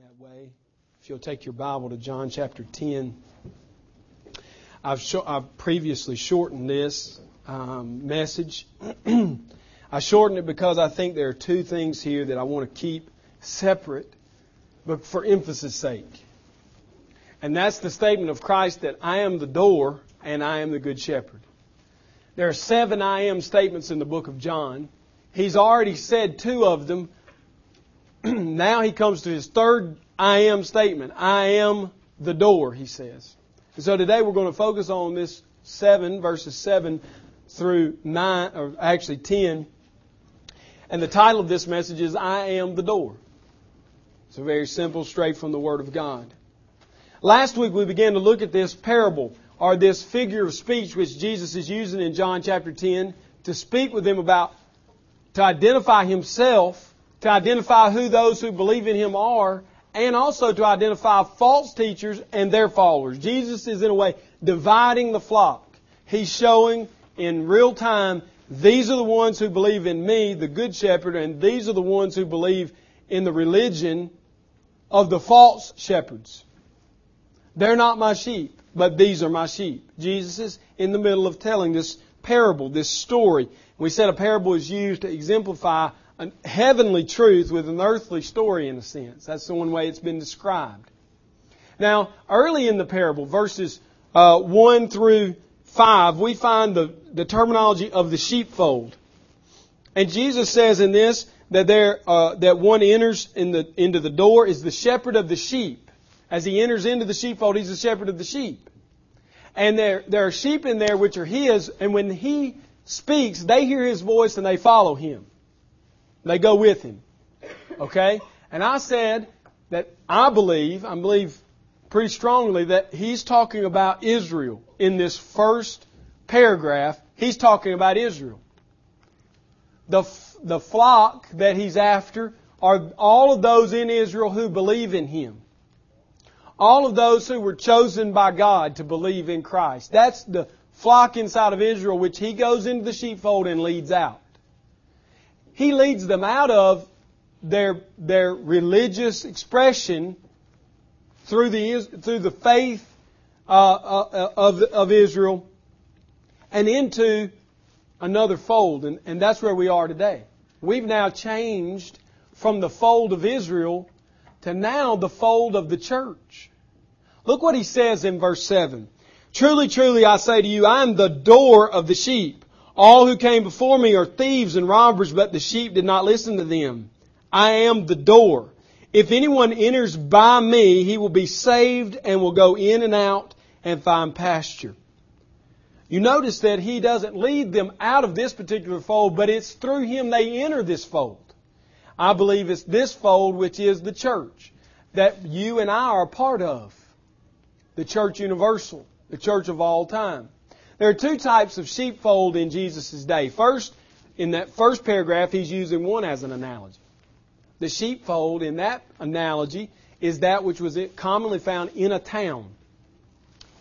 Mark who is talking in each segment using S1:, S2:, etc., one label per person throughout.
S1: that way. If you'll take your Bible to John chapter 10. I've, sh- I've previously shortened this um, message. I shortened it because I think there are two things here that I want to keep separate, but for emphasis sake. And that's the statement of Christ that I am the door and I am the good shepherd. There are seven I am statements in the book of John. He's already said two of them. now he comes to his third I am statement. I am the door, he says. And so today we're going to focus on this 7, verses 7 through 9, or actually 10. And the title of this message is I am the door. It's a very simple, straight from the Word of God. Last week we began to look at this parable, or this figure of speech which Jesus is using in John chapter 10 to speak with them about, to identify Himself, to identify who those who believe in Him are, and also to identify false teachers and their followers. Jesus is, in a way, dividing the flock. He's showing in real time, these are the ones who believe in me, the Good Shepherd, and these are the ones who believe in the religion of the false shepherds. They're not my sheep, but these are my sheep. Jesus is in the middle of telling this parable, this story. We said a parable is used to exemplify a heavenly truth with an earthly story in a sense. That's the one way it's been described. Now, early in the parable, verses uh, 1 through 5, we find the, the terminology of the sheepfold. And Jesus says in this that there uh, that one enters in the, into the door is the shepherd of the sheep. As he enters into the sheepfold, he's the shepherd of the sheep. And there, there are sheep in there which are his, and when he speaks, they hear his voice and they follow him. They go with him. Okay? And I said that I believe, I believe pretty strongly that he's talking about Israel in this first paragraph. He's talking about Israel. The, the flock that he's after are all of those in Israel who believe in him. All of those who were chosen by God to believe in Christ. That's the flock inside of Israel which he goes into the sheepfold and leads out. He leads them out of their, their religious expression through the, through the faith uh, uh, of, of Israel and into another fold. And, and that's where we are today. We've now changed from the fold of Israel to now the fold of the church. Look what he says in verse 7. Truly, truly, I say to you, I am the door of the sheep. All who came before me are thieves and robbers, but the sheep did not listen to them. I am the door. If anyone enters by me, he will be saved and will go in and out and find pasture. You notice that he doesn't lead them out of this particular fold, but it's through him they enter this fold. I believe it's this fold which is the church that you and I are part of. The church universal, the church of all time. There are two types of sheepfold in Jesus' day. First, in that first paragraph, he's using one as an analogy. The sheepfold in that analogy is that which was commonly found in a town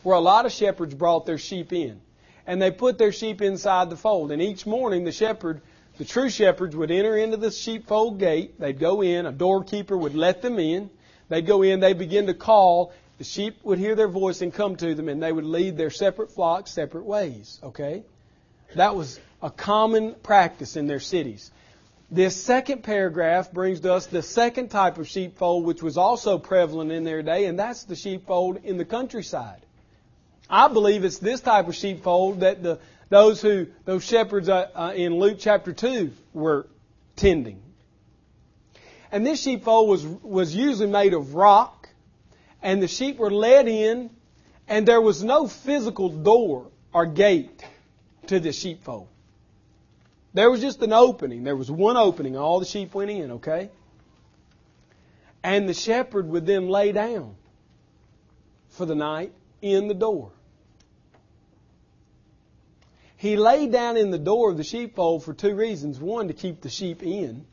S1: where a lot of shepherds brought their sheep in. And they put their sheep inside the fold. And each morning the shepherd, the true shepherds would enter into the sheepfold gate. They'd go in. A doorkeeper would let them in. They'd go in. They'd begin to call. The sheep would hear their voice and come to them, and they would lead their separate flocks separate ways. Okay? That was a common practice in their cities. This second paragraph brings to us the second type of sheepfold, which was also prevalent in their day, and that's the sheepfold in the countryside. I believe it's this type of sheepfold that the, those who those shepherds uh, uh, in Luke chapter two were tending. And this sheepfold was was usually made of rock and the sheep were led in, and there was no physical door or gate to the sheepfold. There was just an opening. There was one opening. All the sheep went in, okay? And the shepherd would then lay down for the night in the door. He lay down in the door of the sheepfold for two reasons. One, to keep the sheep in.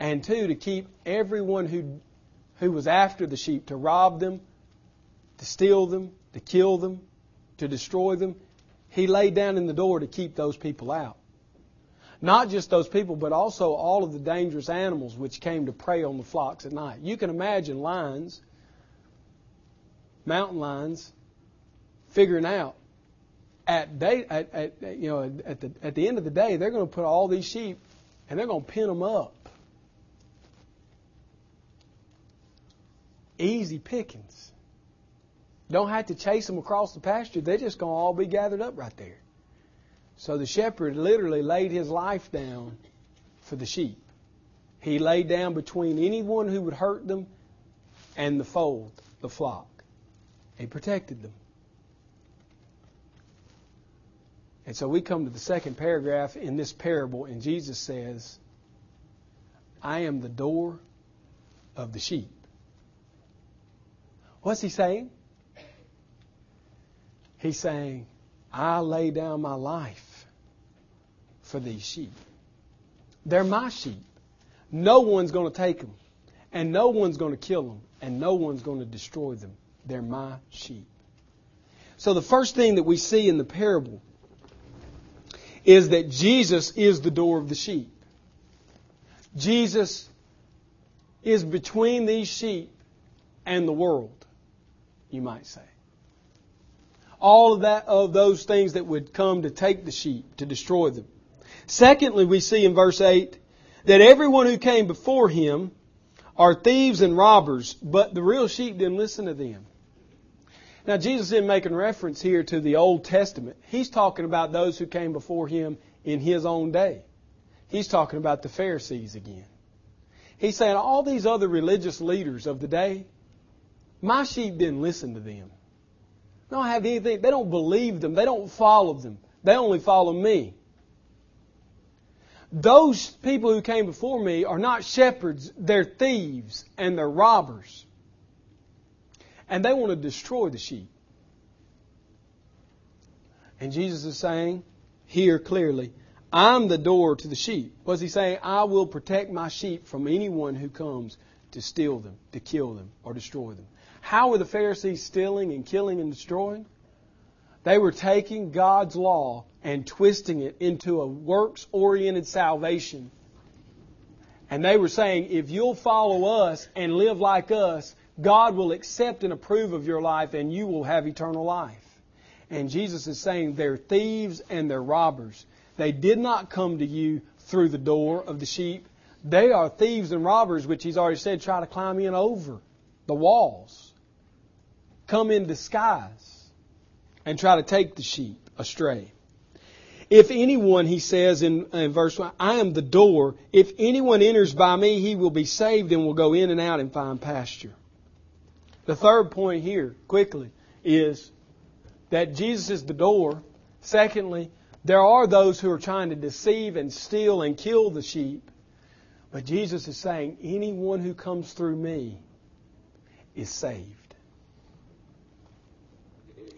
S1: And two, to keep everyone who who was after the sheep to rob them, to steal them, to kill them, to destroy them. He laid down in the door to keep those people out. Not just those people, but also all of the dangerous animals which came to prey on the flocks at night. You can imagine lions, mountain lions, figuring out at day at, at you know at the at the end of the day they're going to put all these sheep and they're going to pin them up. Easy pickings. Don't have to chase them across the pasture. They're just going to all be gathered up right there. So the shepherd literally laid his life down for the sheep. He laid down between anyone who would hurt them and the fold, the flock. He protected them. And so we come to the second paragraph in this parable, and Jesus says, I am the door of the sheep. What's he saying? He's saying, I lay down my life for these sheep. They're my sheep. No one's going to take them, and no one's going to kill them, and no one's going to destroy them. They're my sheep. So the first thing that we see in the parable is that Jesus is the door of the sheep. Jesus is between these sheep and the world, you might say. All of that of those things that would come to take the sheep, to destroy them. Secondly, we see in verse 8 that everyone who came before him are thieves and robbers, but the real sheep didn't listen to them. Now, Jesus isn't making reference here to the Old Testament. He's talking about those who came before him in his own day. He's talking about the Pharisees again. He's saying all these other religious leaders of the day, my sheep didn't listen to them. They don't have anything, they don't believe them, they don't follow them. They only follow me. Those people who came before me are not shepherds, they're thieves and they're robbers and they want to destroy the sheep. And Jesus is saying here clearly, I'm the door to the sheep. What's he saying? I will protect my sheep from anyone who comes to steal them, to kill them, or destroy them. How were the Pharisees stealing and killing and destroying? They were taking God's law and twisting it into a works oriented salvation. And they were saying, if you'll follow us and live like us, God will accept and approve of your life and you will have eternal life. And Jesus is saying they're thieves and they're robbers. They did not come to you through the door of the sheep. They are thieves and robbers, which he's already said try to climb in over the walls, come in disguise, and try to take the sheep astray. If anyone, he says in, in, verse 1, I am the door. If anyone enters by me, he will be saved and will go in and out and find pasture. The third point here, quickly, is that Jesus is the door. Secondly, there are those who are trying to deceive and steal and kill the sheep. But Jesus is saying, anyone who comes through me is saved.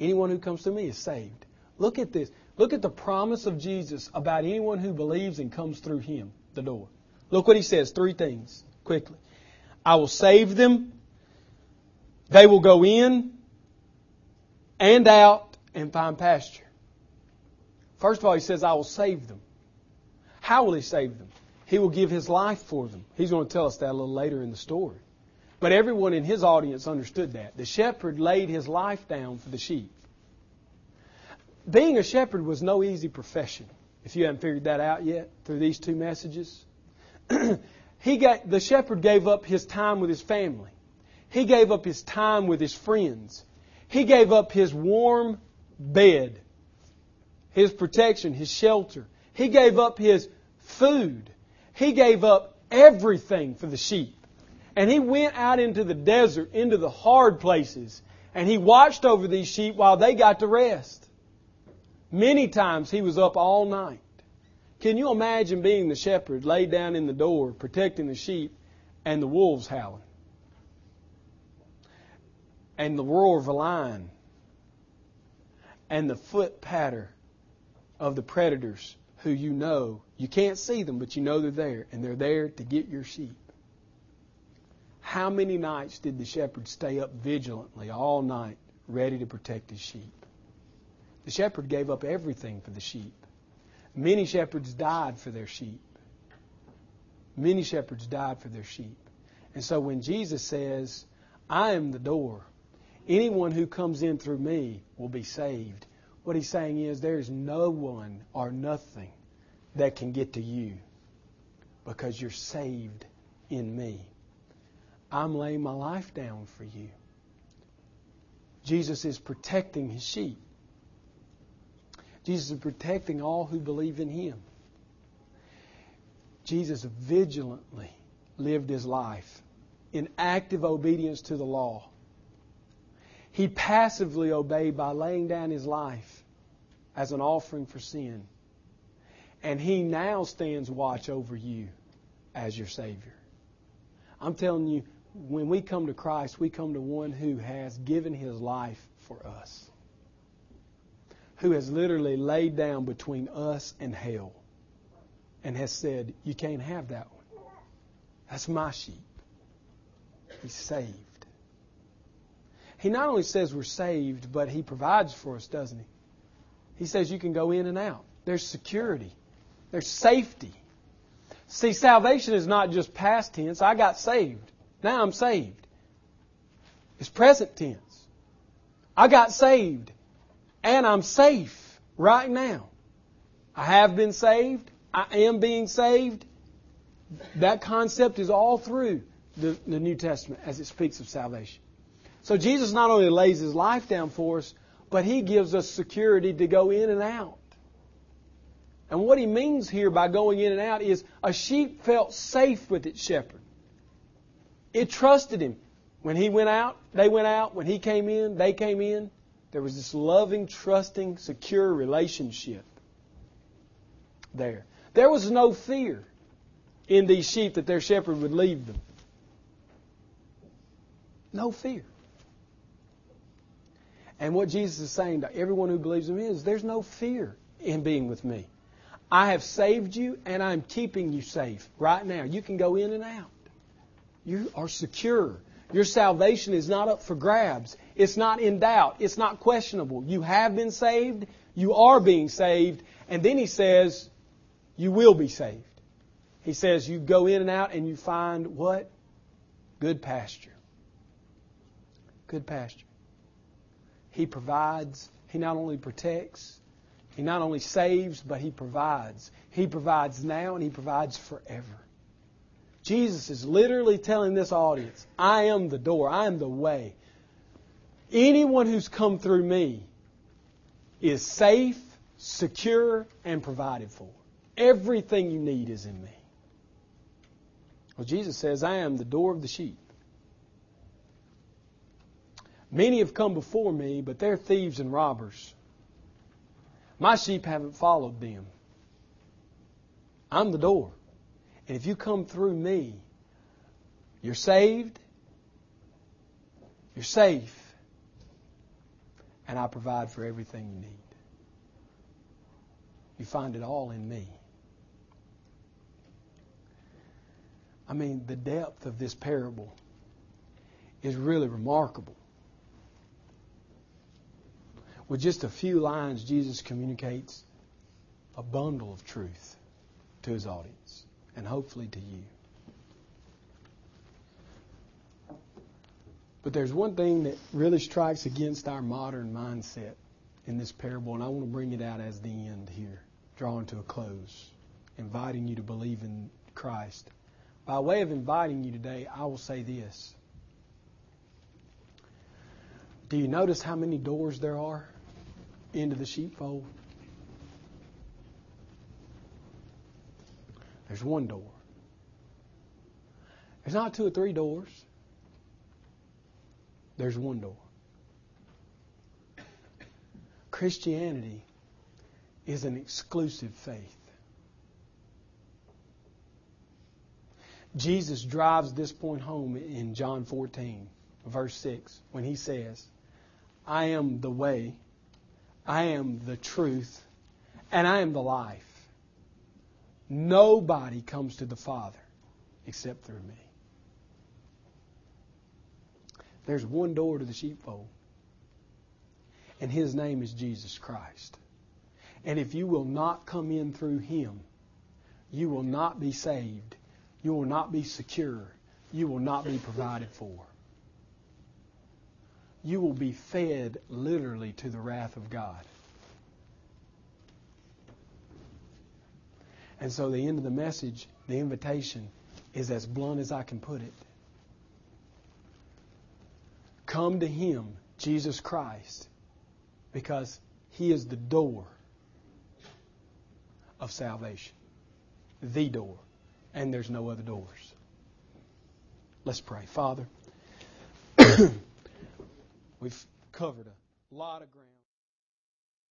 S1: Anyone who comes to me is saved. Look at this. Look at the promise of Jesus about anyone who believes and comes through him, the door. Look what he says, three things, quickly. I will save them they will go in and out and find pasture. First of all, he says, I will save them. How will he save them? He will give his life for them. He's going to tell us that a little later in the story. But everyone in his audience understood that. The shepherd laid his life down for the sheep. Being a shepherd was no easy profession, if you haven't figured that out yet through these two messages. he got, the shepherd gave up his time with his family. He gave up his time with his friends. He gave up his warm bed, his protection, his shelter. He gave up his food. He gave up everything for the sheep. And he went out into the desert, into the hard places, and he watched over these sheep while they got to rest. Many times he was up all night. Can you imagine being the shepherd laid down in the door, protecting the sheep, and the wolves howling? and the roar of a lion and the foot patter of the predators who you know you can't see them, but you know they're there, and they're there to get your sheep. How many nights did the shepherd stay up vigilantly all night, ready to protect his sheep? The shepherd gave up everything for the sheep. Many shepherds died for their sheep. Many shepherds died for their sheep. And so when Jesus says, I am the door, anyone who comes in through me will be saved, what he's saying is there is no one or nothing that can get to you because you're saved in me. I'm laying my life down for you. Jesus is protecting his sheep. Jesus is protecting all who believe in him. Jesus vigilantly lived his life in active obedience to the law. He passively obeyed by laying down his life as an offering for sin. And he now stands watch over you as your Savior. I'm telling you, when we come to Christ, we come to one who has given his life for us, who has literally laid down between us and hell and has said, You can't have that one. That's my sheep. He's saved. He not only says we're saved, but he provides for us, doesn't he? He says you can go in and out. There's security. There's safety. See, salvation is not just past tense. I got saved. Now I'm saved. It's present tense. I got saved. And I'm safe right now. I have been saved. I am being saved. That concept is all through the, the New Testament as it speaks of salvation. So Jesus not only lays his life down for us, but he gives us security to go in and out. And what he means here by going in and out is a sheep felt safe with its shepherd. It trusted him. When he went out, they went out. When he came in, they came in. There was this loving, trusting, secure relationship there. There was no fear in these sheep that their shepherd would leave them. No fear. And what Jesus is saying to everyone who believes in me is there's no fear in being with me. I have saved you and I'm keeping you safe right now. You can go in and out. You are secure. Your salvation is not up for grabs. It's not in doubt. It's not questionable. You have been saved. You are being saved. And then he says, you will be saved. He says, you go in and out and you find what? Good pasture. Good pasture. He provides. He not only protects, He not only saves, but He provides. He provides now and He provides forever. Jesus is literally telling this audience, I am the door, I am the way. Anyone who's come through me is safe, secure, and provided for. Everything you need is in me. Well, Jesus says, I am the door of the sheep. Many have come before me, but they're thieves and robbers. My sheep haven't followed them. I'm the door. And if you come through me, you're saved, you're safe, and I provide for everything you need. You find it all in me. I mean, the depth of this parable is really remarkable. With just a few lines, Jesus communicates a bundle of truth to his audience and hopefully to you. But there's one thing that really strikes against our modern mindset in this parable, and I want to bring it out as the end here, drawing to a close, inviting you to believe in Christ. By way of inviting you today, I will say this. Do you notice how many doors there are? into the sheepfold? There's one door. There's not two or three doors. There's one door. Christianity is an exclusive faith. Jesus drives this point home in John 14, verse 6, when he says, I am the way, I am the truth and I am the life. Nobody comes to the Father except through me. There's one door to the sheepfold, and his name is Jesus Christ. And if you will not come in through Him, you will not be saved. You will not be secure. You will not be provided for. You will be fed literally to the wrath of God. And so the end of the message, the invitation, is as blunt as I can put it. Come to Him, Jesus Christ, because He is the door of salvation. The door. And there's no other doors. Let's pray. Father, we've covered a lot of ground.